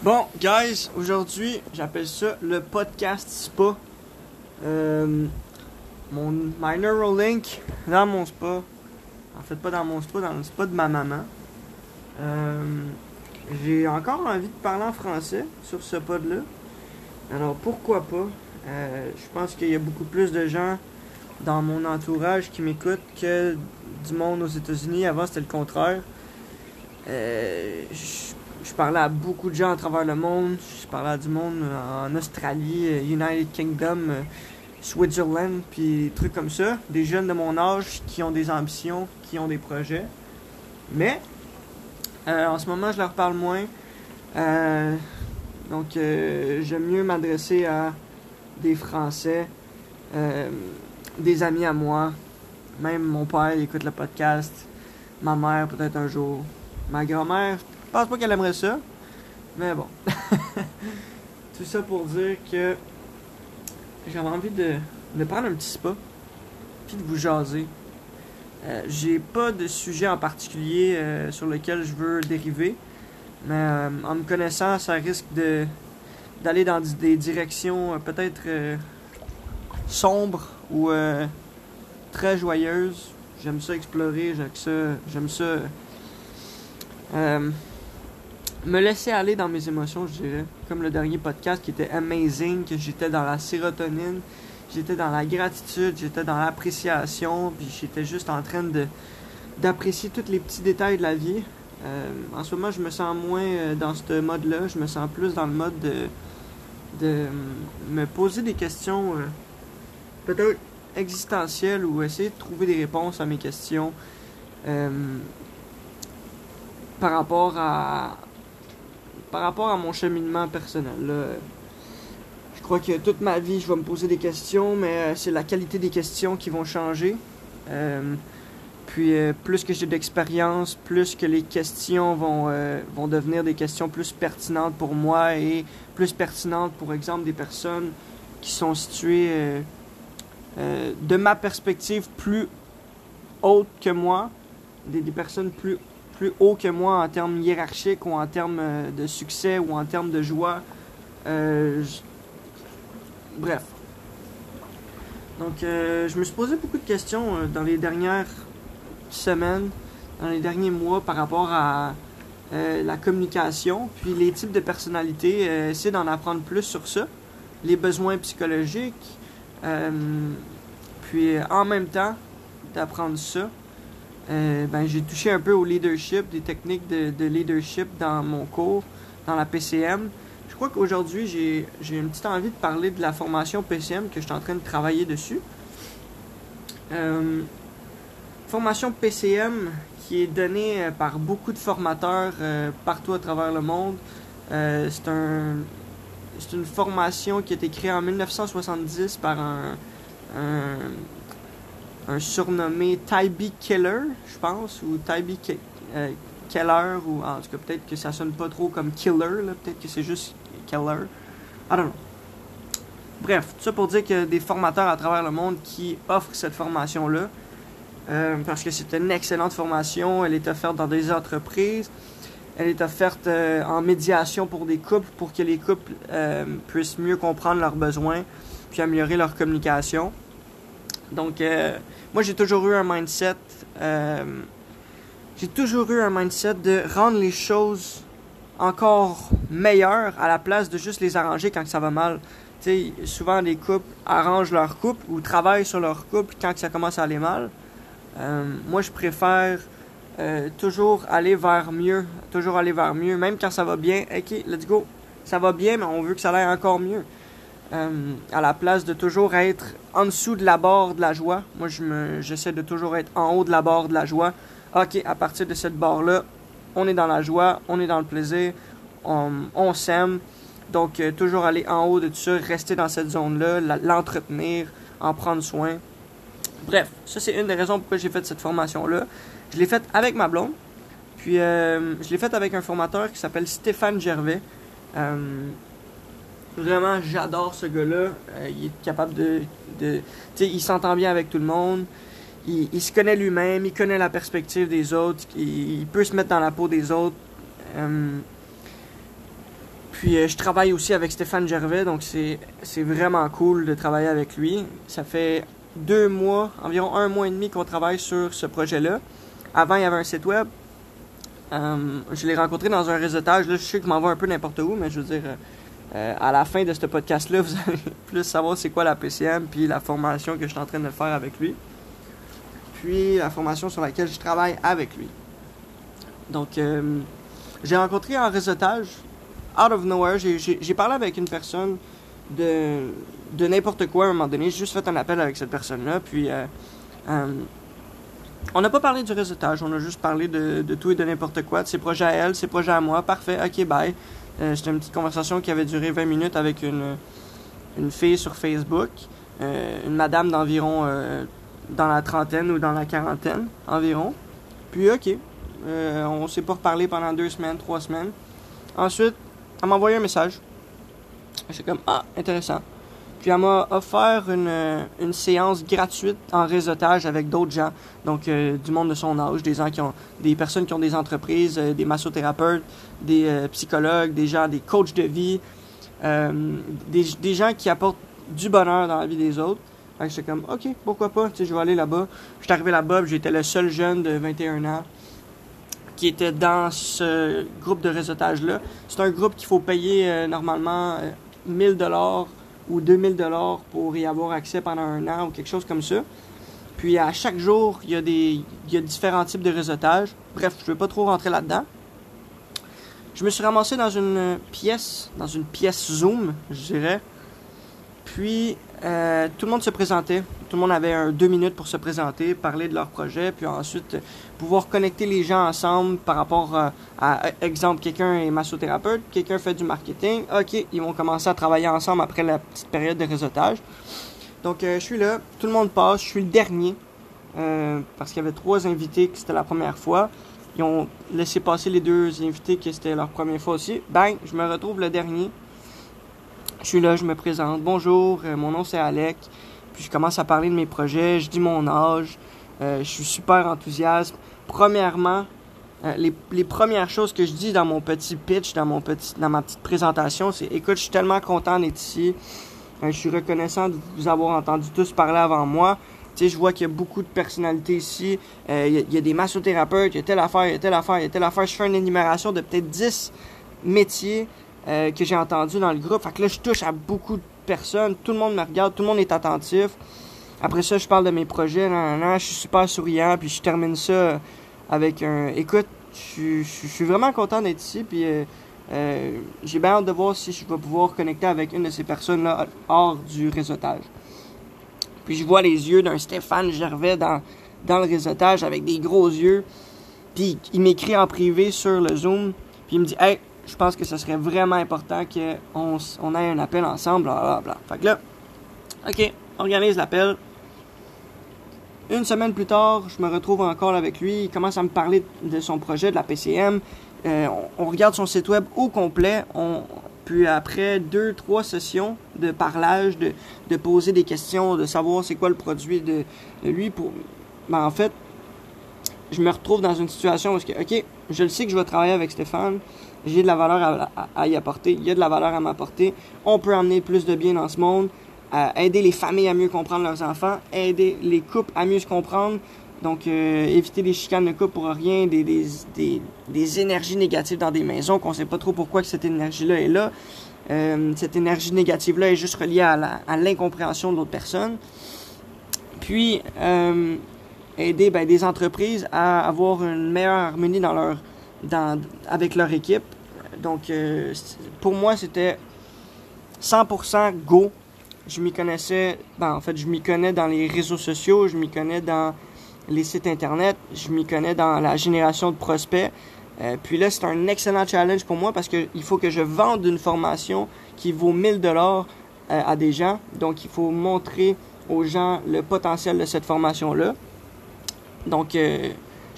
Bon, guys, aujourd'hui, j'appelle ça le podcast spa. Euh, mon minor link dans mon spa. En fait, pas dans mon spa, dans le spa de ma maman. Euh, J'ai encore envie de parler en français sur ce pod-là. Alors, pourquoi pas? Euh, je pense qu'il y a beaucoup plus de gens dans mon entourage qui m'écoutent que du monde aux États-Unis. Avant, c'était le contraire. Euh, je, je parlais à beaucoup de gens à travers le monde. Je parlais à du monde en Australie, euh, United Kingdom, euh, Switzerland, puis trucs comme ça. Des jeunes de mon âge qui ont des ambitions, qui ont des projets. Mais, euh, en ce moment, je leur parle moins. Euh, donc, euh, j'aime mieux m'adresser à des Français, euh, des amis à moi. Même mon père écoute le podcast. Ma mère, peut-être un jour. Ma grand-mère, je pense pas qu'elle aimerait ça. Mais bon. Tout ça pour dire que j'avais envie de, de prendre un petit spa. Puis de vous jaser. Euh, J'ai pas de sujet en particulier euh, sur lequel je veux dériver. Mais euh, en me connaissant, ça risque de d'aller dans des directions peut-être sombres ou très joyeuses. J'aime ça explorer, j'aime ça, j'aime ça me laisser aller dans mes émotions, je dirais. Comme le dernier podcast qui était amazing, que j'étais dans la sérotonine, j'étais dans la gratitude, j'étais dans l'appréciation, puis j'étais juste en train de d'apprécier tous les petits détails de la vie. Euh, en ce moment, je me sens moins euh, dans ce mode-là. Je me sens plus dans le mode de, de euh, me poser des questions euh, peut-être existentielles ou essayer de trouver des réponses à mes questions euh, par rapport à par rapport à mon cheminement personnel. Je crois que toute ma vie, je vais me poser des questions, mais euh, c'est la qualité des questions qui vont changer. Euh, puis euh, plus que j'ai d'expérience, plus que les questions vont, vont devenir des questions plus pertinentes pour moi et plus pertinentes pour exemple des personnes qui sont situées de ma perspective plus haute que moi, des, des personnes plus, plus haut que moi en termes hiérarchiques ou en termes euh, de succès ou en termes de joie. Euh, Bref. Donc, euh, je me suis posé beaucoup de questions dans les dernières semaines, dans les derniers mois par rapport à la communication, puis les types de personnalités, essayer d'en apprendre plus sur ça, les besoins psychologiques, puis en même temps d'apprendre ça, euh, ben, j'ai touché un peu au leadership, des techniques de, de leadership dans mon cours, dans la PCM. Je crois qu'aujourd'hui, j'ai une petite envie de parler de la formation PCM que je suis en train de travailler dessus. Euh, formation PCM qui est donnée euh, par beaucoup de formateurs partout à travers le monde. C'est un, c'est une formation qui a été créée en 1970 par un, un surnommé Tybee Keller, je pense, ou Tybee euh, Keller, ou en tout cas peut-être que ça sonne pas trop comme Killer, peut-être que c'est juste Keller. I don't know. Bref, tout ça pour dire a des formateurs à travers le monde qui offrent cette formation-là. Euh, parce que c'est une excellente formation. Elle est offerte dans des entreprises. Elle est offerte euh, en médiation pour des couples pour que les couples puissent mieux comprendre leurs besoins puis améliorer leur communication. Donc, euh, moi, j'ai toujours eu un mindset. euh, j'ai toujours eu un mindset de rendre les choses encore meilleures à la place de juste les arranger quand ça va mal. Tu sais, souvent les couples arrangent leur couple ou travaillent sur leur couple quand ça commence à aller mal. Euh, moi, je préfère toujours aller vers mieux, toujours aller vers mieux, même quand ça va bien. Ok, let's go. Ça va bien, mais on veut que ça aille encore mieux. Euh, à la place de toujours être en dessous de la barre de la joie, moi, j'essaie de toujours être en haut de la barre de la joie. Ok, à partir de cette barre-là, on est dans la joie, on est dans le plaisir, on, s'aime. Donc, euh, toujours aller en haut de tout ça, rester dans cette zone-là, l'entretenir, en prendre soin. Bref, ça c'est une des raisons pourquoi j'ai fait cette formation-là. Je l'ai faite avec ma blonde. Puis euh, je l'ai faite avec un formateur qui s'appelle Stéphane Gervais. Euh, vraiment, j'adore ce gars-là. Euh, il est capable de... de il s'entend bien avec tout le monde. Il, se connaît lui-même, il connaît la perspective des autres. Il, peut se mettre dans la peau des autres. Euh, Puis je travaille aussi avec Stéphane Gervais, donc c'est vraiment cool de travailler avec lui. Ça fait deux mois, environ un mois et demi qu'on travaille sur ce projet-là. Avant, il y avait un site web. je l'ai rencontré dans un réseautage. Là, je sais que je m'en vais un peu n'importe où, mais je veux dire, euh, à la fin de ce podcast-là, vous allez plus savoir c'est quoi la PCM, puis la formation que je suis en train de faire avec lui. Puis la formation sur laquelle je travaille avec lui. Donc, euh, j'ai rencontré en réseautage, out of nowhere, j'ai parlé avec une personne de, de n'importe quoi à un moment donné. J'ai juste fait un appel avec cette personne-là, puis euh, on n'a pas parlé du réseautage, on a juste parlé de, de tout et de n'importe quoi, de ses projets à elle, ses projets à moi. Parfait, ok, bye. Euh, c'était une petite conversation qui avait duré 20 minutes avec une, une fille sur Facebook, euh, une madame d'environ euh, dans la trentaine ou dans la quarantaine environ. Puis ok, on s'est pas reparlé pendant deux semaines, trois semaines. Ensuite, elle m'a envoyé un message. J'étais comme ah intéressant. Puis elle m'a offert une, séance gratuite en réseautage avec d'autres gens, donc euh, du monde de son âge, des gens qui ont des personnes qui ont des entreprises, euh, des massothérapeutes, des euh, psychologues, des gens, des coachs de vie, des, gens qui apportent du bonheur dans la vie des autres. J'étais comme OK, pourquoi pas, tu sais, je vais aller là-bas. Je suis arrivé là-bas, j'étais le seul jeune de 21 ans qui était dans ce groupe de réseautage là. C'est un groupe qu'il faut payer normalement 1000 dollars ou 2000 dollars pour y avoir accès pendant un an ou quelque chose comme ça. Puis à chaque jour, il y a des il y a différents types de réseautage. Bref, je ne vais pas trop rentrer là-dedans. Je me suis ramassé dans une pièce, dans une pièce Zoom, je dirais. Puis euh, tout le monde se présentait. Tout le monde avait deux minutes pour se présenter, parler de leur projet, puis ensuite pouvoir connecter les gens ensemble par rapport à, à exemple, quelqu'un est massothérapeute, quelqu'un fait du marketing. OK, ils vont commencer à travailler ensemble après la petite période de réseautage. Donc, euh, je suis là, tout le monde passe, je suis le dernier, euh, parce qu'il y avait trois invités que c'était la première fois. Ils ont laissé passer les deux invités que c'était leur première fois aussi. Bang, je me retrouve le dernier. Je suis là, je me présente. Bonjour, euh, mon nom c'est Alec. Puis je commence à parler de mes projets, je dis mon âge. Euh, je suis super enthousiaste. Premièrement, euh, les, les, premières choses que je dis dans mon petit pitch, dans, mon petit, dans ma petite présentation, c'est écoute, je suis tellement content d'être ici. je suis reconnaissant de vous avoir entendu tous parler avant moi. Tu sais, je vois qu'il y a beaucoup de personnalités ici. Il y, a des massothérapeutes, il y a telle affaire, il y a telle affaire, il y a telle affaire. Je fais une énumération de peut-être 10 métiers euh, que j'ai entendu dans le groupe. Fait que là, je touche à beaucoup de personnes. Tout le monde me regarde, tout le monde est attentif. Après ça, je parle de mes projets. je suis super souriant. Puis je termine ça avec un. Écoute, je, suis vraiment content d'être ici. Puis euh, euh, j'ai bien hâte de voir si je vais pouvoir connecter avec une de ces personnes-là hors du réseautage. Puis je vois les yeux d'un Stéphane Gervais dans, dans le réseautage avec des gros yeux. Puis il m'écrit en privé sur le Zoom. Puis il me dit Hey, je pense que ce serait vraiment important qu'on on ait un appel ensemble, blablabla. Fait que là, ok, organise l'appel. Une semaine plus tard, je me retrouve encore avec lui. Il commence à me parler de son projet, de la PCM. Euh, on, regarde son site web au complet. Puis après deux, trois sessions de parlage, de, de poser des questions, de savoir c'est quoi le produit de, lui, pour, ben en fait, je me retrouve dans une situation où, ok, je le sais que je vais travailler avec Stéphane j'ai de la valeur à, y apporter, il y a de la valeur à m'apporter. On peut amener plus de bien dans ce monde, aider les familles à mieux comprendre leurs enfants, aider les couples à mieux se comprendre. Donc, euh, éviter les chicanes de couple pour rien, des, des, des, des énergies négatives dans des maisons qu'on sait pas trop pourquoi que cette énergie-là est là. Euh, cette énergie négative-là est juste reliée à l'incompréhension de l'autre personne. Puis, euh, aider ben, des entreprises à avoir une meilleure harmonie dans leur avec leur équipe. Donc, euh, pour moi, c'était 100% go. Je m'y connaissais, ben, en fait, je m'y connais dans les réseaux sociaux, je m'y connais dans les sites internet, je m'y connais dans la génération de prospects. Euh, puis là, c'est un excellent challenge pour moi parce qu'il faut que je vende une formation qui vaut 1000 dollars euh, à des gens. Donc, il faut montrer aux gens le potentiel de cette formation-là. Donc,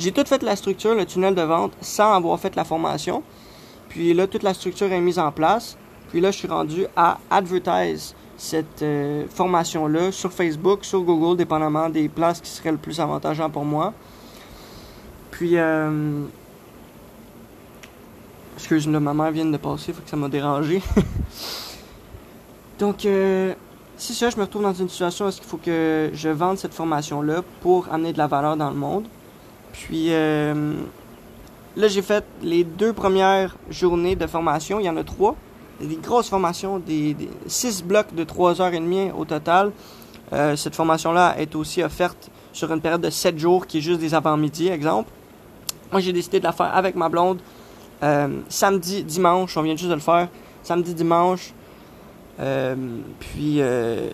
j'ai tout fait la structure, le tunnel de vente, sans avoir fait la formation. Puis là, toute la structure est mise en place. Puis là, je suis rendu à advertise cette euh, formation-là sur Facebook, sur Google, dépendamment des places qui seraient le plus avantageant pour moi. Puis, euh, excuse, moi ma mère vient de passer, faut que ça m'a dérangé. Donc, euh, c'est ça, je me retrouve dans une situation où il faut que je vende cette formation-là pour amener de la valeur dans le monde. Puis, euh, là, j'ai fait les deux premières journées de formation. Il y en a trois. Des grosses formations, des, six blocs de trois heures et demie au total. Euh, cette formation-là est aussi offerte sur une période de sept jours, qui est juste des avant-midi, exemple. Moi, j'ai décidé de la faire avec ma blonde. Euh, samedi, dimanche, on vient juste de le faire. Samedi, dimanche, puis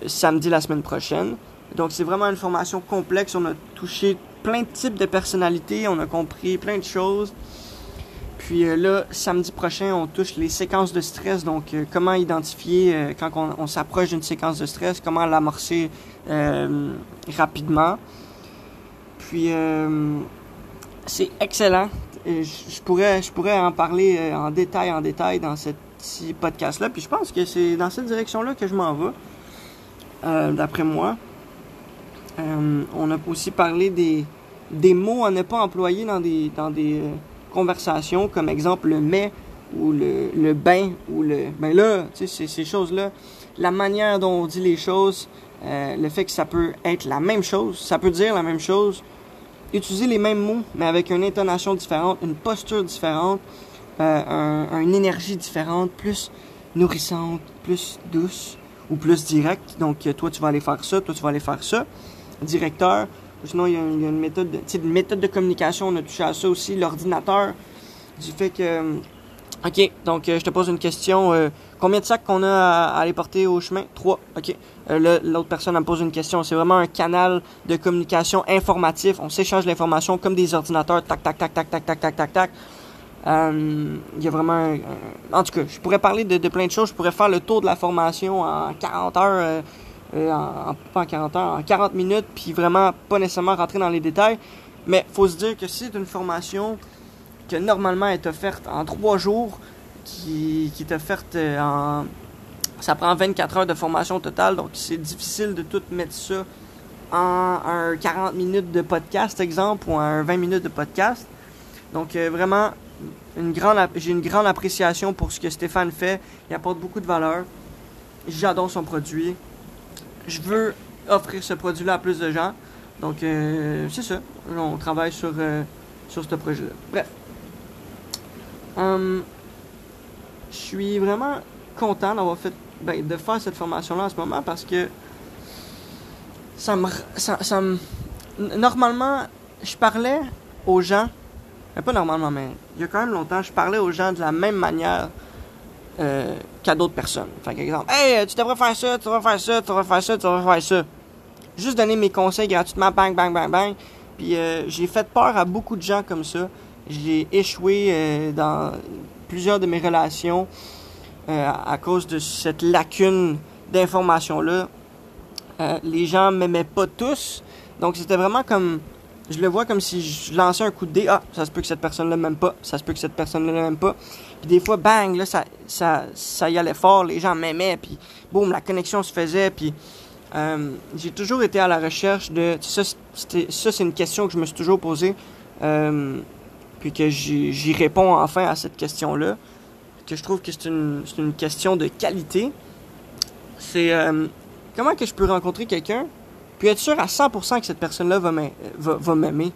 samedi la semaine prochaine. Donc c'est vraiment une formation complexe. On a touché plein de types de personnalités, on a compris plein de choses. Puis là, samedi prochain, on touche les séquences de stress. Donc comment identifier quand on, s'approche d'une séquence de stress, comment l'amorcer rapidement. Puis c'est excellent. Je, pourrais, je pourrais en parler en détail, en détail dans cette petit podcast-là. Puis je pense que c'est dans cette direction-là que je m'en vais, euh, d'après moi. Euh, on a aussi parlé des, des mots à ne pas employer dans des, dans des euh, conversations, comme exemple le mais ou le, le ben ou le. Ben là, tu sais, ces choses-là, la manière dont on dit les choses, le fait que ça peut être la même chose, ça peut dire la même chose, utiliser les mêmes mots, mais avec une intonation différente, une posture différente, euh, un, une énergie différente, plus nourrissante, plus douce ou plus directe. Donc, euh, toi, tu vas aller faire ça, toi, tu vas aller faire ça. Directeur, sinon, il y a, une, méthode de, méthode de communication, on a touché à ça aussi. L'ordinateur, du fait que... Euh, OK, donc je te pose une question. combien de sacs qu'on a à, aller porter au chemin? Trois. OK. L'autre personne me pose une question. C'est vraiment un canal de communication informatif. On s'échange l'information comme des ordinateurs. Tac, tac, tac, tac, tac, tac, tac, tac, tac. Euh, il y a vraiment... en tout cas, je pourrais parler de, plein de choses. Je pourrais faire le tour de la formation en 40 heures, euh, euh, en, pas en 40 heures, en 40 minutes, puis vraiment pas nécessairement rentrer dans les détails. Mais faut se dire que c'est une formation que normalement est offerte en 3 jours, qui, qui est offerte en... Ça prend 24 heures de formation totale, donc c'est difficile de tout mettre ça en un 40 minutes de podcast, exemple, ou un 20 minutes de podcast. Donc vraiment, une grande, j'ai une grande appréciation pour ce que Stéphane fait. Il apporte beaucoup de valeur. J'adore son produit. Je veux offrir ce produit-là à plus de gens. Donc, euh, c'est ça. On travaille sur, euh, sur ce projet-là. Bref. Hum, je suis vraiment content d'avoir fait, ben, de faire cette formation-là en ce moment parce que ça me, ça, ça me, normalement, je parlais aux gens mais pas normalement, mais il y a quand même longtemps, je parlais aux gens de la même manière euh, qu'à d'autres personnes. Fait exemple, hey, tu devrais faire ça, tu devrais faire ça, tu devrais faire ça, tu devrais faire ça. Juste donner mes conseils gratuitement, bang, bang, bang, bang. Puis euh, j'ai fait peur à beaucoup de gens comme ça. J'ai échoué euh, dans plusieurs de mes relations à cause de cette lacune d'information-là. les gens m'aimaient pas tous. Donc c'était vraiment comme je le vois comme si je lançais un coup de dé. Ah, ça se peut que cette personne-là m'aime pas. Ça se peut que cette personne-là m'aime pas. Puis des fois, bang, là, ça, ça, ça y allait fort. Les gens m'aimaient. Puis, boum, la connexion se faisait. Puis, euh, j'ai toujours été à la recherche de. Ça, c'est une question que je me suis toujours posée. Euh, puis que j'y réponds enfin à cette question-là. Que je trouve que c'est une, une question de qualité. C'est euh, comment que je peux rencontrer quelqu'un puis être sûr à 100% que cette personne-là va m'aimer?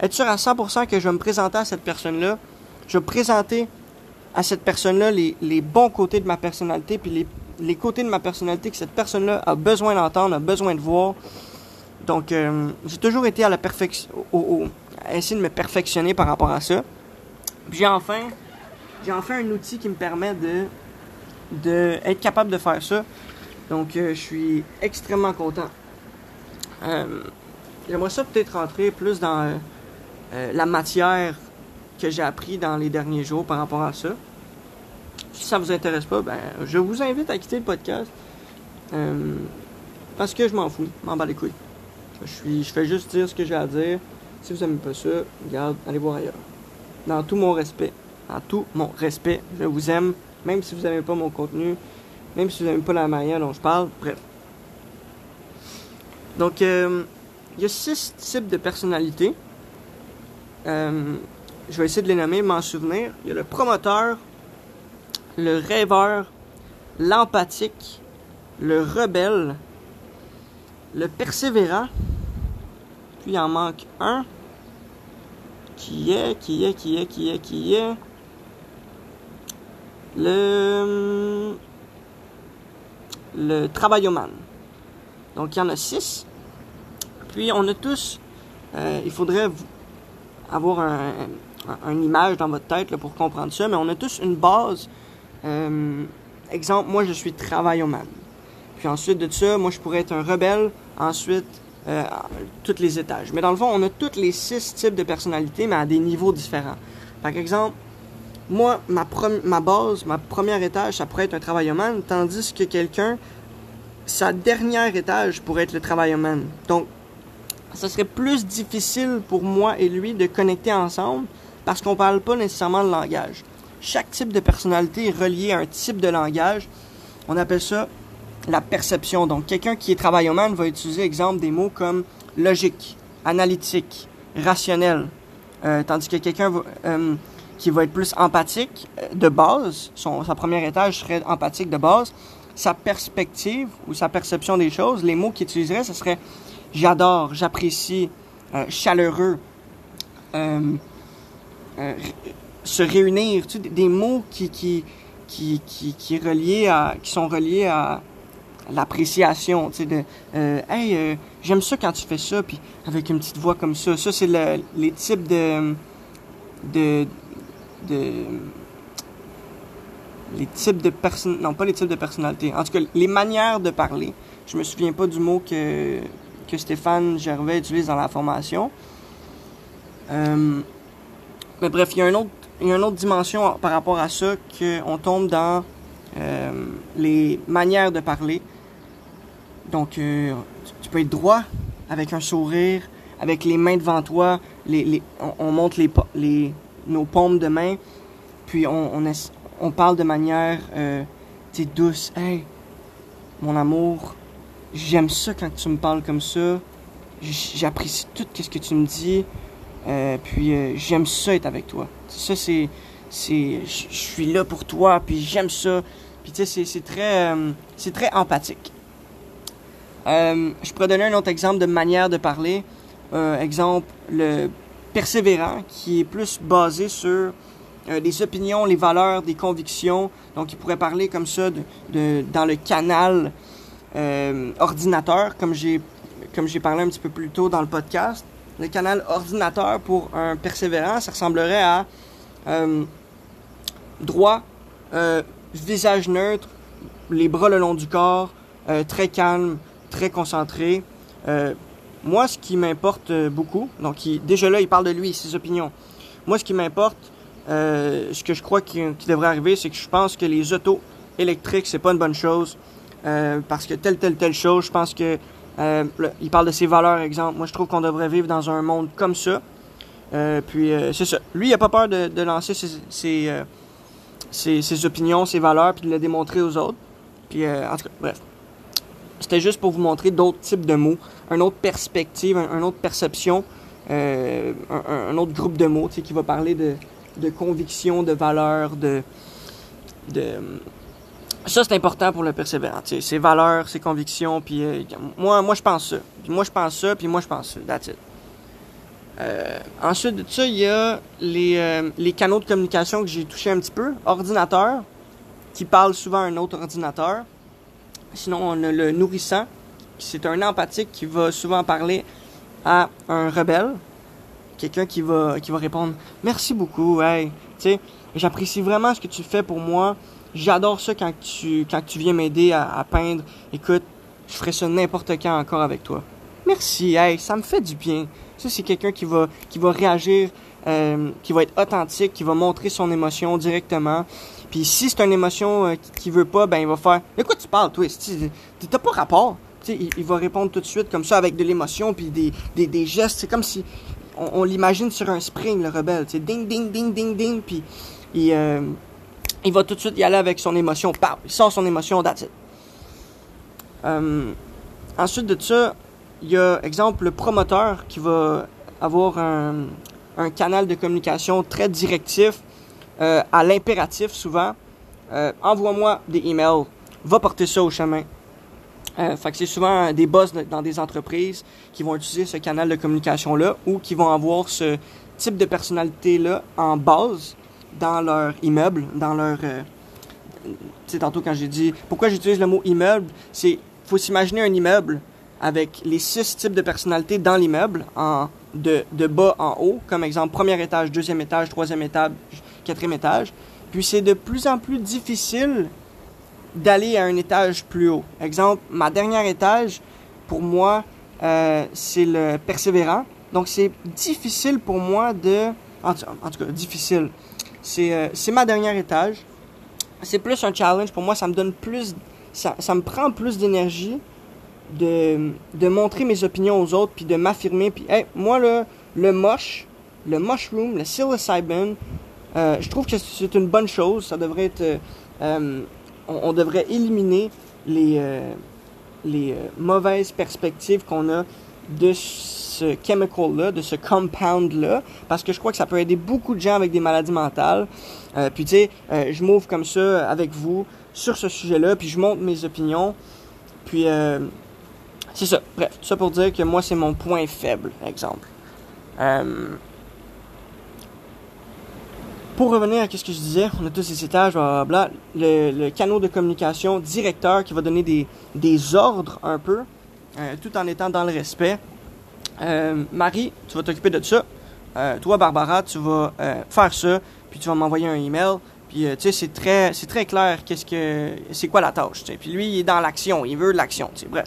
Être sûr à 100% que je vais me présenter à cette personne-là? Je vais présenter à cette personne-là les, bons côtés de ma personnalité, puis les, côtés de ma personnalité que cette personne-là a besoin d'entendre, a besoin de voir. Donc, euh, j'ai toujours été à la perfection, au, à essayer de me perfectionner par rapport à ça. Puis j'ai enfin, j'ai enfin un outil qui me permet de, de être capable de faire ça. Donc, euh, je suis extrêmement content. Euh, j'aimerais ça peut-être rentrer plus dans euh, euh, la matière que j'ai appris dans les derniers jours par rapport à ça. Si ça vous intéresse pas, ben, je vous invite à quitter le podcast. parce que je m'en fous, m'en bats les couilles. Je, suis, je fais juste dire ce que j'ai à dire. Si vous n'aimez pas ça, regarde, allez voir ailleurs. Dans tout mon respect, dans tout mon respect, je vous aime, même si vous n'aimez pas mon contenu, même si vous n'aimez pas la manière dont je parle, bref. Donc, euh, il y a six types de personnalités. Euh, je vais essayer de les nommer, m'en souvenir. Il y a le promoteur, le rêveur, l'empathique, le rebelle, le persévérant, puis il en manque un qui est, qui est, qui est, qui est, qui est le le travailloman. Donc il y en a six. Puis on a tous, euh, il faudrait avoir un, une image dans votre tête pour comprendre ça, mais on a tous une base. Euh, exemple, moi je suis travailloman. Puis ensuite de ça, moi je pourrais être un rebelle. Ensuite, euh, tous les étages. Mais dans le fond, on a tous les six types de personnalités, mais à des niveaux différents. Par exemple, moi, ma, base, ma première étage, ça pourrait être un travailloman, tandis que quelqu'un, sa dernière étage pourrait être le travailloman. Donc, ça serait plus difficile pour moi et lui de connecter ensemble parce qu'on parle pas nécessairement le langage. Chaque type de personnalité est relié à un type de langage. On appelle ça la perception. Donc, quelqu'un qui est travailloman va utiliser, exemple, des mots comme logique, analytique, rationnel. Euh, tandis que quelqu'un euh, qui va être plus empathique euh, de base, son, sa première étage serait empathique de base, sa perspective ou sa perception des choses, les mots qu'il utiliserait, ce serait j'adore, j'apprécie, euh, chaleureux, euh, euh, se réunir, tu des mots qui, qui, qui, qui, qui, reliés à, qui sont reliés à l'appréciation, tu sais, de Hey, j'aime ça quand tu fais ça, puis avec une petite voix comme ça. Ça, c'est le, les types de, de les types de personnes, non pas les types de personnalités, en tout cas les manières de parler. Je me souviens pas du mot que, que Stéphane Gervais utilise dans la formation. Euh, mais bref, il y, a une autre dimension par rapport à ça qu'on tombe dans euh, les manières de parler. Donc, euh, tu peux être droit, avec un sourire, avec les mains devant toi, on, on monte nos paumes de main, puis on, on, est, on parle de manière euh, douce. Hey, mon amour, j'aime ça quand tu me parles comme ça. J'apprécie tout ce que tu me dis. Euh, puis euh, j'aime ça être avec toi. Ça, c'est. c'est Je suis là pour toi, puis j'aime ça. Puis tu sais, c'est très, euh, c'est très empathique. Je pourrais donner un autre exemple de manière de parler. Exemple, le persévérant, qui est plus basé sur euh, des opinions, les valeurs, des convictions. Donc, il pourrait parler comme ça dans le canal euh, ordinateur, comme j'ai parlé un petit peu plus tôt dans le podcast. Le canal ordinateur pour un persévérant, ça ressemblerait à euh, droit, euh, visage neutre, les bras le long du corps, très calme, très concentré. Moi, ce qui m'importe beaucoup, donc déjà là, il parle de lui, ses opinions. Moi, ce qui m'importe, euh, ce que je crois qui, devrait arriver, c'est que je pense que les autos électriques, c'est pas une bonne chose. Euh, parce que telle, telle, telle chose, je pense que euh, il parle de ses valeurs, exemple. Moi, je trouve qu'on devrait vivre dans un monde comme ça. Puis, c'est ça. Lui, il a pas peur de, lancer ses, ses, opinions, ses valeurs, puis de les démontrer aux autres. Puis, en tout cas, bref. C'était juste pour vous montrer d'autres types de mots, une autre perspective, une un autre perception, un, un, autre groupe de mots, qui va parler de, de conviction, de valeurs, de, de ça c'est important pour le persévérant, ses valeurs, ses convictions, puis euh, moi moi je pense ça, puis moi je pense ça, puis moi je pense ça, that's it. Euh, ensuite de ça, il y a les, euh, les canaux de communication que j'ai touché un petit peu. Ordinateur, qui parle souvent à un autre ordinateur. Sinon, on a le nourrissant, c'est un empathique qui va souvent parler à un rebelle. Quelqu'un qui va, qui va répondre Merci beaucoup, hey, tu sais, j'apprécie vraiment ce que tu fais pour moi. J'adore ça quand tu, quand tu viens m'aider à, peindre. Écoute, je ferai ça n'importe quand encore avec toi. Merci, hey, ça me fait du bien. Ça, c'est quelqu'un qui va, qui va réagir, euh, qui va être authentique, qui va montrer son émotion directement. Puis si c'est une émotion euh, qui, veut pas, ben il va faire De quoi tu parles, toi T'as pas rapport. il, il va répondre tout de suite comme ça avec de l'émotion puis des, des, des gestes. C'est comme si on, l'imagine sur un spring, le rebelle. sais ding, ding, ding, ding, ding. Puis il, euh, il va tout de suite y aller avec son émotion. Pow, il sort son émotion, that's it. Euh, ensuite de ça, il y a, exemple, le promoteur qui va avoir un, un canal de communication très directif, euh, à l'impératif souvent. envoie-moi des emails, va porter ça au chemin. Euh, fait que c'est souvent des boss dans des entreprises qui vont utiliser ce canal de communication-là ou qui vont avoir ce type de personnalité-là en base dans leur immeuble, dans leur... Euh, tu sais, tantôt quand j'ai dit... Pourquoi j'utilise le mot immeuble? C'est... faut s'imaginer un immeuble avec les six types de personnalités dans l'immeuble, en, de, de bas en haut, comme exemple premier étage, deuxième étage, troisième étage, quatrième étage. Puis c'est de plus en plus difficile d'aller à un étage plus haut. Exemple, ma dernière étage, pour moi, euh, c'est le persévérant. Donc c'est difficile pour moi de... En, tout cas, difficile. C'est euh, ma dernière étage. C'est plus un challenge. Pour moi, ça me donne plus... Ça, ça me prend plus d'énergie de, de montrer mes opinions aux autres, puis de m'affirmer. Puis, hey, moi, là, le moche, le mushroom, le psilocybin, euh, je trouve que c'est une bonne chose. Ça devrait être... Euh, on, devrait éliminer les, euh, les mauvaises perspectives qu'on a de ce chemical-là, de ce compound-là, parce que je crois que ça peut aider beaucoup de gens avec des maladies mentales. puis tu sais, je m'ouvre comme ça avec vous sur ce sujet-là, puis je montre mes opinions. Puis c'est ça. Bref, tout ça pour dire que moi, c'est mon point faible, exemple. Euh, pour revenir à ce que je disais, on a tous ces étages, blablabla. Le, le canal de communication directeur qui va donner des, des ordres un peu, euh, tout en étant dans le respect. Euh, Marie, tu vas t'occuper de ça. toi, Barbara, tu vas faire ça, puis tu vas m'envoyer un email. Puis, tu sais, c'est très, c'est très clair qu'est-ce que, c'est quoi la tâche, Puis lui, il est dans l'action, il veut de l'action. Bref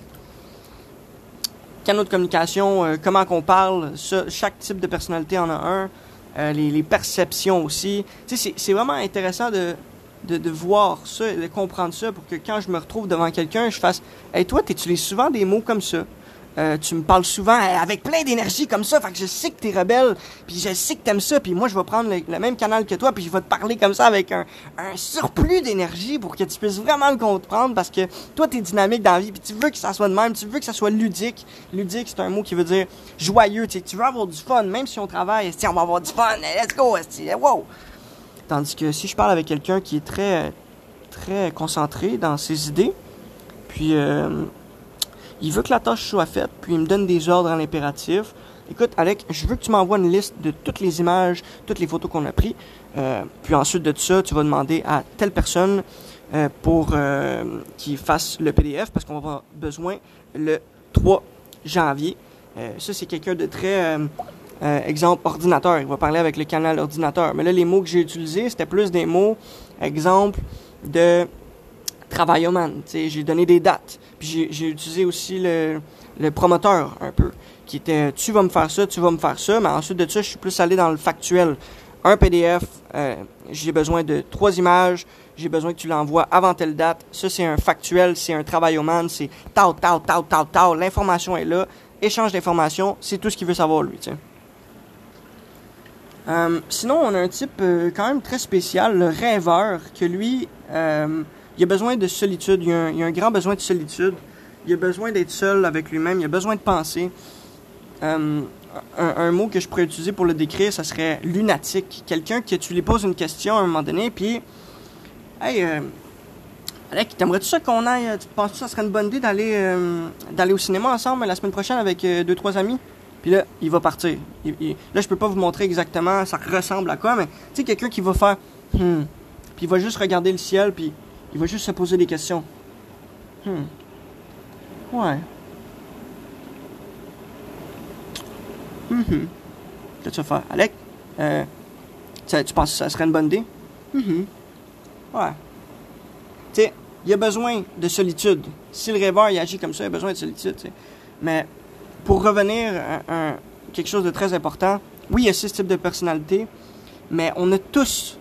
canaux de communication, euh, comment qu'on parle, chaque type de personnalité en a un, euh, les, perceptions aussi. C'est vraiment intéressant de, de, de, voir ça, de comprendre ça pour que quand je me retrouve devant quelqu'un, je fasse Hey, toi, tu utilises souvent des mots comme ça. Euh, tu me parles souvent euh, avec plein d'énergie comme ça, fait que je sais que t'es rebelle, puis je sais que t'aimes ça, puis moi je vais prendre le, même canal que toi, puis je vais te parler comme ça avec un, surplus d'énergie pour que tu puisses vraiment le comprendre, parce que toi t'es dynamique dans la vie, puis tu veux que ça soit de même, tu veux que ça soit ludique. Ludique, c'est un mot qui veut dire joyeux, tu tu veux avoir du fun, même si on travaille, on va avoir du fun, let's go, wow! Tandis que si je parle avec quelqu'un qui est très, très concentré dans ses idées, puis... Euh, il veut que la tâche soit faite, puis il me donne des ordres en impératif. Écoute, Alec, je veux que tu m'envoies une liste de toutes les images, toutes les photos qu'on a prises. Euh, puis ensuite de ça, tu vas demander à telle personne euh, pour euh, qu'il fasse le PDF parce qu'on va avoir besoin le 3 janvier. Ça, c'est quelqu'un de très, exemple, ordinateur. Il va parler avec le canal ordinateur. Mais là, les mots que j'ai utilisés, c'était plus des mots, exemple, de travailloman. J'ai donné des dates. Puis j'ai utilisé aussi le, le, promoteur un peu, qui était tu vas me faire ça, tu vas me faire ça, mais ensuite de ça, je suis plus allé dans le factuel. Un PDF, euh, j'ai besoin de trois images, j'ai besoin que tu l'envoies avant telle date. Ça, c'est un factuel, c'est un travailloman, c'est tau, tau, tau, tau, tau. L'information est là. Échange d'informations, c'est tout ce qu'il veut savoir, lui, euh, sinon, on a un type euh, quand même très spécial, le rêveur, que lui, euh, il a besoin de solitude, il a, a un, grand besoin de solitude, il a besoin d'être seul avec lui-même, il a besoin de penser. Euh, un, mot que je pourrais utiliser pour le décrire, ça serait lunatique. Quelqu'un que tu lui poses une question à un moment donné, puis, hey, euh, Alec, t'aimerais-tu ça qu'on aille, tu penses que ça serait une bonne idée d'aller euh, d'aller au cinéma ensemble la semaine prochaine avec euh, deux, trois amis? Puis là, il va partir. là, je peux pas vous montrer exactement ça ressemble à quoi, mais tu sais, quelqu'un qui va faire, hmm, puis il va juste regarder le ciel, puis il va juste se poser des questions. Hmm. Ouais. Hum hum. Qu'est-ce que tu vas faire? Alec, euh, tu penses que ça serait une bonne idée? Hum Ouais. Tu sais, il a besoin de solitude. Si le rêveur il agit comme ça, il a besoin de solitude. Mais pour revenir à, à, quelque chose de très important, oui, il y a six types de personnalités, mais on a tous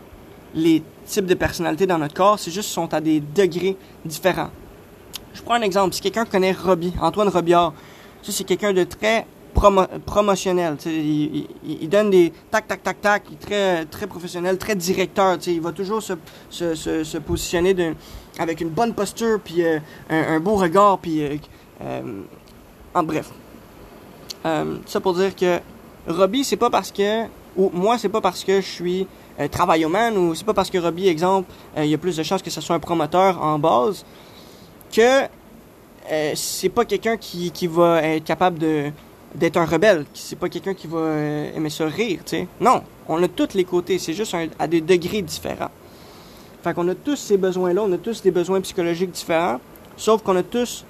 les types de personnalités dans notre corps, c'est juste sont à des degrés différents. Je prends un exemple. Si quelqu'un connaît Robbie, Antoine Robillard, ça c'est quelqu'un de très promotionnel. Il, il, donne des tac tac tac tac, il est très très professionnel, très directeur. Il va toujours se, se, se, positionner avec une bonne posture puis euh, un, un, beau regard puis euh, euh, en bref. ça pour dire que Robbie, c'est pas parce que Ou moi, c'est pas parce que je suis euh, travaillomane ou c'est pas parce que Robbie, exemple, euh, il y a plus de chances que ce soit un promoteur en base que euh, c'est pas quelqu'un qui, qui va être capable de d'être un rebelle, c'est pas quelqu'un qui va euh, aimer ça rire, tu sais. Non, on a tous les côtés, c'est juste à des degrés différents. Fait qu'on a tous ces besoins-là, on a tous des besoins psychologiques différents, sauf qu'on a tous,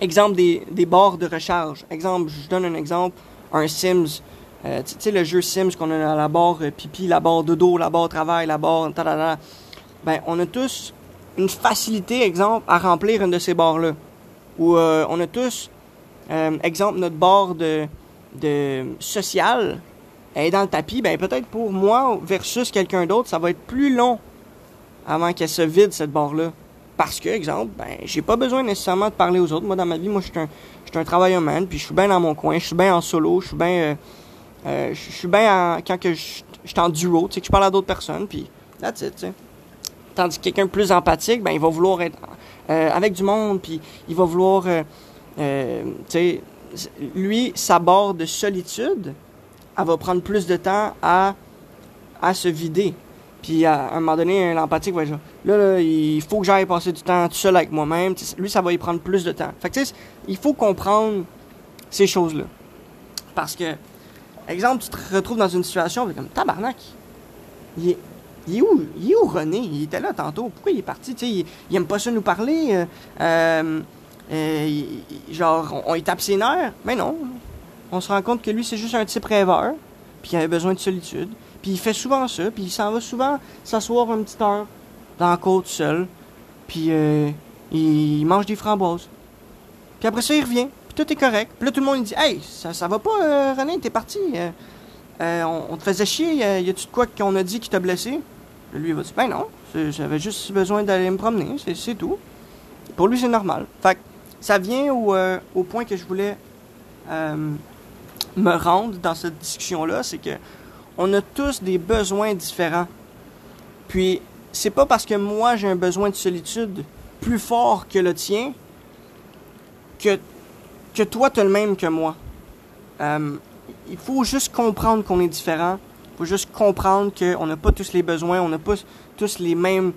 exemple, des, des de recharge. Exemple, je donne un exemple, un Sims, euh, tu sais, le jeu Sims qu'on a à la barre euh, pipi, la barre dodo, la barre travail, la barre tadada. Ben, on a tous une facilité, exemple, à remplir une de ces barres-là. Ou euh, on a tous, euh, exemple, notre barre de, de social est dans le tapis, ben peut-être pour moi versus quelqu'un d'autre, ça va être plus long avant qu'elle se vide cette barre-là. Parce que, exemple, ben j'ai pas besoin nécessairement de parler aux autres. Moi, dans ma vie, moi, je suis un, un travailleur man, puis je suis bien dans mon coin, je suis bien en solo, je suis bien, euh, euh, je suis bien en- quand je suis en duo, tu que je parle à d'autres personnes, puis that's it. Tandis que quelqu'un plus empathique, ben il va vouloir être euh, avec du monde, puis il va vouloir, euh, sais, lui, sa barre de solitude, elle va prendre plus de temps à, à se vider. Puis à, un moment donné, l'empathique va genre, là, là, il faut que j'aille passer du temps tout seul avec moi-même. Lui, ça va y prendre plus de temps. Fait que il faut comprendre ces choses-là. Parce que, exemple, tu te retrouves dans une situation, comme, tabarnak, il est, il est où, il est où René? Il était là tantôt. Pourquoi il est parti? Il, il aime pas ça nous parler. euh, euh, genre, on, on il tape ses nerfs. Mais non. On se rend compte que lui, c'est juste un type rêveur. Puis il avait besoin de solitude. Puis il fait souvent ça. Puis il s'en va souvent s'asseoir une petite heure dans la côte seul. Puis euh, il mange des framboises. Puis après ça, il revient. Tout est correct. Puis là, tout le monde dit Hey, ça, va pas, euh, René, t'es parti. Euh, euh, on, te faisait chier. Euh, y a-tu de quoi qu'on a dit qui t'a blessé? Lui, il va dire Ben non, j'avais juste besoin d'aller me promener. C'est, tout. Pour lui, c'est normal. Fait que ça vient au, au point que je voulais me rendre dans cette discussion-là. C'est que on a tous des besoins différents. Puis, c'est pas parce que moi j'ai un besoin de solitude plus fort que le tien que, que toi tu as le même que moi. Euh, il faut juste comprendre qu'on est différent. Il faut juste comprendre qu'on n'a pas tous les besoins, on n'a pas tous les mêmes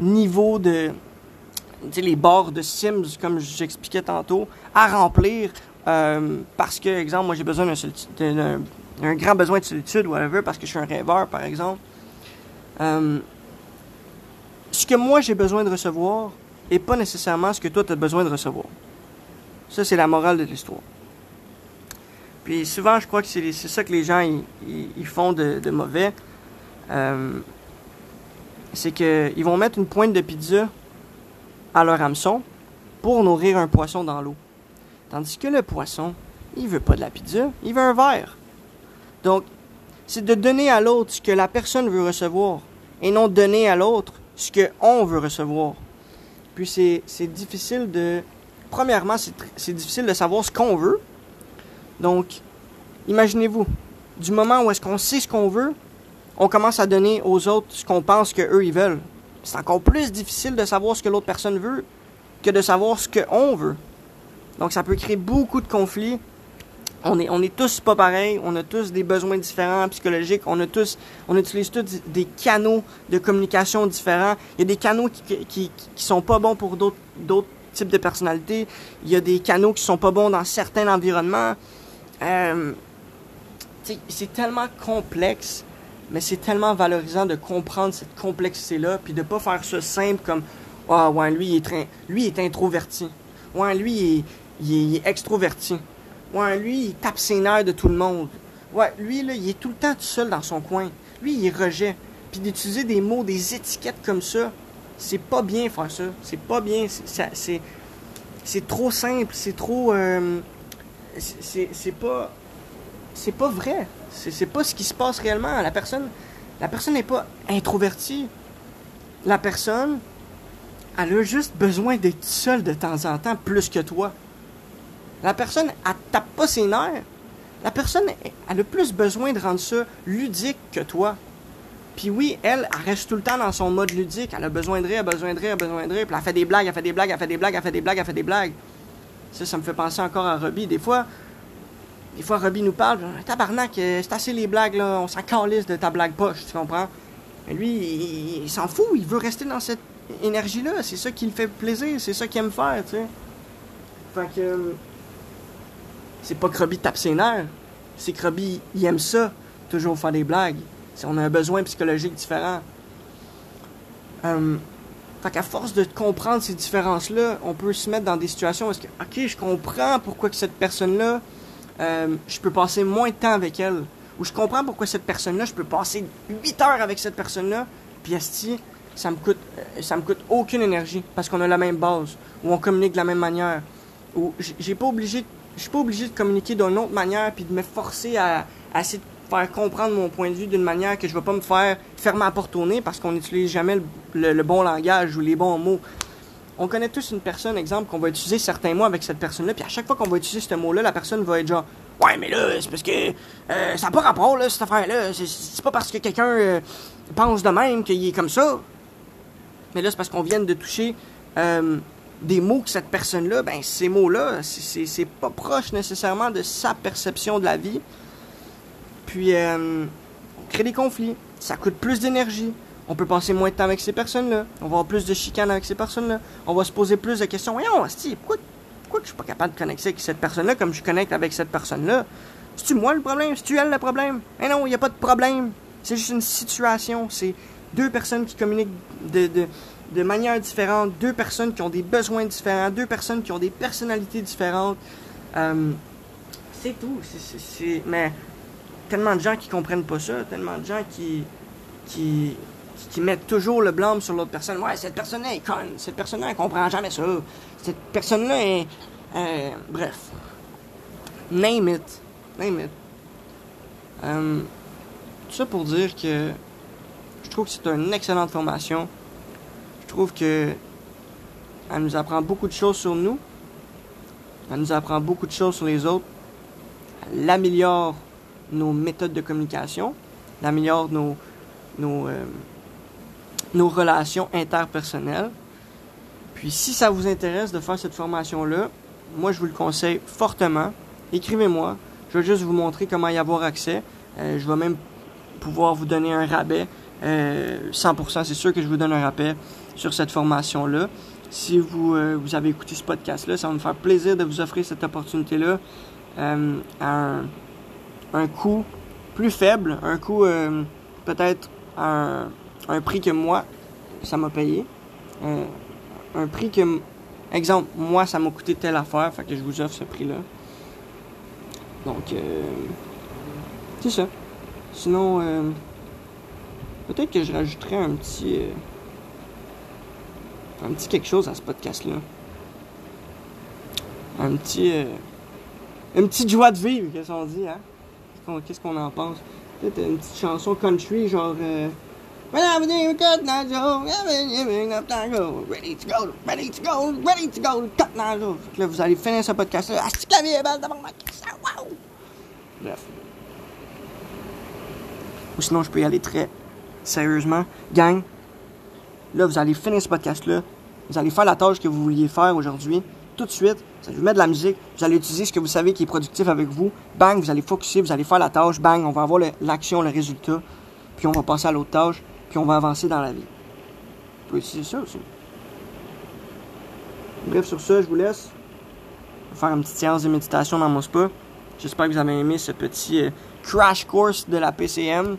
niveaux de. Tu les barres de Sims, comme j'expliquais tantôt, à remplir. euh, parce que, exemple, moi j'ai besoin d'un grand besoin de solitude, whatever, parce que je suis un rêveur, par exemple. Euh, ce que moi j'ai besoin de recevoir est pas nécessairement ce que toi tu as besoin de recevoir. Ça, c'est la morale de l'histoire. Puis souvent, je crois que c'est ça que les gens ils- font de, mauvais. Euh, c'est qu'ils vont mettre une pointe de pizza à leur hameçon pour nourrir un poisson dans l'eau. Tandis que le poisson, il veut pas de la pizza, il veut un verre. Donc, c'est de donner à l'autre ce que la personne veut recevoir et non donner à l'autre ce que on veut recevoir. Puis c'est difficile de... Premièrement, c'est difficile de savoir ce qu'on veut. Donc, imaginez-vous, du moment où est-ce qu'on sait ce qu'on veut, on commence à donner aux autres ce qu'on pense qu'eux, ils veulent. C'est encore plus difficile de savoir ce que l'autre personne veut que de savoir ce qu'on veut. Donc, ça peut créer beaucoup de conflits. On est, on est tous pas pareils, on a tous des besoins différents psychologiques, on a tous, on utilise tous des canaux de communication différents. Il y a des canaux qui, qui, sont pas bons pour d'autres de personnalités. Il y a des canaux qui sont pas bons dans certains environnements. Euh, c'est tellement complexe, mais c'est tellement valorisant de comprendre cette complexité-là, puis de pas faire ça simple comme ah ouais lui il est lui est introverti, ouais lui il est, il extroverti, ouais lui il tape ses nerfs de tout le monde, ouais lui là il est tout le temps tout seul dans son coin, lui il est rejet, puis d'utiliser des mots, des étiquettes comme ça, c'est pas bien faire ça, c'est pas bien, c'est trop simple, c'est trop euh, c'est- pas c'est pas vrai. C'est c'est pas ce qui se passe réellement. La personne la personne n'est pas introvertie. La personne elle a juste besoin d'être seule de temps en temps plus que toi. La personne elle tape pas ses nerfs. La personne elle a plus besoin de rendre ça ludique que toi. Puis oui, elle, elle reste tout le temps dans son mode ludique. Elle a besoin de rire, elle a besoin de rire, elle a besoin de rire. Puis elle fait des blagues, elle fait des blagues, elle fait des blagues, elle fait des blagues, elle fait des blagues. Ça, ça me fait penser encore à Robbie. Des fois, des fois, Robbie nous parle, tabarnak, euh, c'est assez les blagues, là, on s'en calisse de ta blague poche, tu comprends? Mais lui, il, il s'en fout, il veut rester dans cette énergie-là, c'est ça qui le fait plaisir, c'est ça qu'il aime faire, tu sais. Fait que. euh, C'est pas que Robbie tape ses nerfs, c'est que Robbie, il aime ça, toujours faire des blagues. On a un besoin psychologique différent. Euh, fait qu'à force de comprendre ces différences-là, on peut se mettre dans des situations où que, ok, je comprends pourquoi que cette personne-là, euh, je peux passer moins de temps avec elle. Ou je comprends pourquoi cette personne-là, je peux passer 8 heures avec cette personne-là, puis ça me coûte, euh, ça me coûte aucune énergie parce qu'on a la même base, ou on communique de la même manière, ou j'ai pas obligé, je suis pas obligé de communiquer d'une autre manière puis de me forcer à, à essayer de faire comprendre mon point de vue d'une manière que je vais pas me faire fermer la porte au nez parce qu'on n'utilise jamais le, bon langage ou les bons mots. On connaît tous une personne, exemple, qu'on va utiliser certains mots avec cette personne-là, puis à chaque fois qu'on va utiliser ce mot-là, la personne va être genre Ouais, mais là, c'est parce que euh, ça n'a pas rapport, là, cette affaire-là. C'est- pas parce que quelqu'un euh, pense de même qu'il est comme ça. Mais là, c'est parce qu'on vient de toucher euh, des mots que cette personne-là, ben, ces mots-là, c'est pas proche nécessairement de sa perception de la vie. Puis, euh, on crée des conflits. Ça coûte plus d'énergie. On peut passer moins de temps avec ces personnes-là. On va avoir plus de chicanes avec ces personnes-là. On va se poser plus de questions. Voyons, asti, pourquoi, pourquoi je suis pas capable de connecter avec cette personne-là comme je connecte avec cette personne-là? C'est-tu moi le problème? C'est-tu elle le problème? Eh non, il n'y a pas de problème. C'est juste une situation. C'est deux personnes qui communiquent de, de, manière différente, deux personnes qui ont des besoins différents, deux personnes qui ont des personnalités différentes. Euh, c'est tout. C'est- Mais tellement de gens qui comprennent pas ça, tellement de gens qui, qui, qui mettent toujours le blâme sur l'autre personne. Ouais, cette personne-là est conne, cette personne-là, elle comprend jamais ça. Cette personne-là est. euh, bref. Name it. Name it. Euh, tout ça pour dire que je trouve que c'est une excellente formation. Je trouve que elle nous apprend beaucoup de choses sur nous. Elle nous apprend beaucoup de choses sur les autres. Elle améliore nos méthodes de communication. Elle améliore nos, nos, euh, nos relations interpersonnelles. Puis si ça vous intéresse de faire cette formation-là, moi je vous le conseille fortement. Écrivez-moi. Je vais juste vous montrer comment y avoir accès. Euh, je vais même pouvoir vous donner un rabais. Euh, 100%, c'est sûr que je vous donne un rabais sur cette formation-là. Si vous, euh, vous avez écouté ce podcast-là, ça va me faire plaisir de vous offrir cette opportunité-là euh, à un, un coût plus faible, un coût euh, peut-être un, un prix que moi, ça m'a payé. Euh, un prix que, exemple, moi, ça m'a coûté telle affaire, fait que je vous offre ce prix-là. Donc, euh, c'est ça. Sinon, euh, peut-être que je rajouterais un petit, un petit quelque chose à ce podcast-là. Un petit, une petite joie de vivre, qu'est-ce qu'on dit, hein? Qu'est-ce qu'on- en pense? Peut-être une petite chanson country, genre. Euh, ready to go, ready to go, ready to go, cut là, vous allez finir ce podcast-là. Ah, c'est belle, tabarnak, ça, wow! Bref. Ou sinon, je peux y aller très sérieusement. Gang, là, vous allez finir ce podcast-là. Vous allez faire la tâche que vous vouliez faire aujourd'hui. Tout de suite, vous allez mettre de la musique. Vous allez utiliser ce que vous savez qui est productif avec vous. Bang, vous allez focuser, vous allez faire la tâche. Bang, on va avoir l'action, le résultat. Puis on va passer à l'autre tâche. Puis on va avancer dans la vie. Pouvez utiliser ça aussi. Bref, sur ça, je vous laisse. Je vais faire une petite séance de méditation dans mon spa. J'espère que vous avez aimé ce petit euh, crash course de la PCM.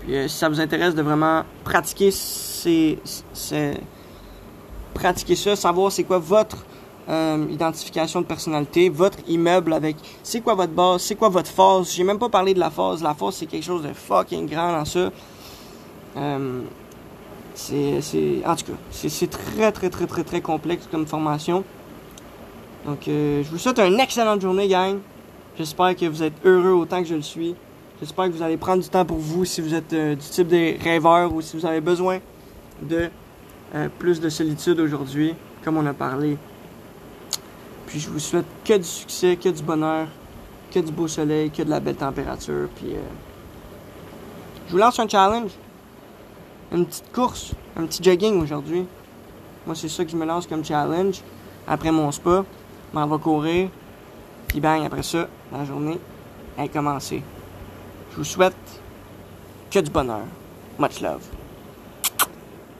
Puis euh, si ça vous intéresse de vraiment pratiquer ces- pratiquer ça, savoir c'est quoi votre euh, identification de personnalité, votre immeuble avec c'est quoi votre base, c'est quoi votre phase. J'ai même pas parlé de la phase. La phase c'est quelque chose de fucking grand dans ça. Euh, c'est, c'est, en tout cas, c'est, très très très très très complexe comme formation. Donc, euh, je vous souhaite une excellente journée, gang. J'espère que vous êtes heureux autant que je le suis. J'espère que vous allez prendre du temps pour vous si vous êtes du type des rêveurs ou si vous avez besoin de euh, plus de solitude aujourd'hui, comme on a parlé. Puis je vous souhaite que du succès, que du bonheur, que du beau soleil, que de la belle température. Puis euh, je vous lance un challenge, une petite course, un petit jogging aujourd'hui. Moi, c'est ça que je me lance comme challenge après mon spa. M'en vais courir Puis bang, après ça, la journée est commencée. Je vous souhaite que du bonheur. Much love.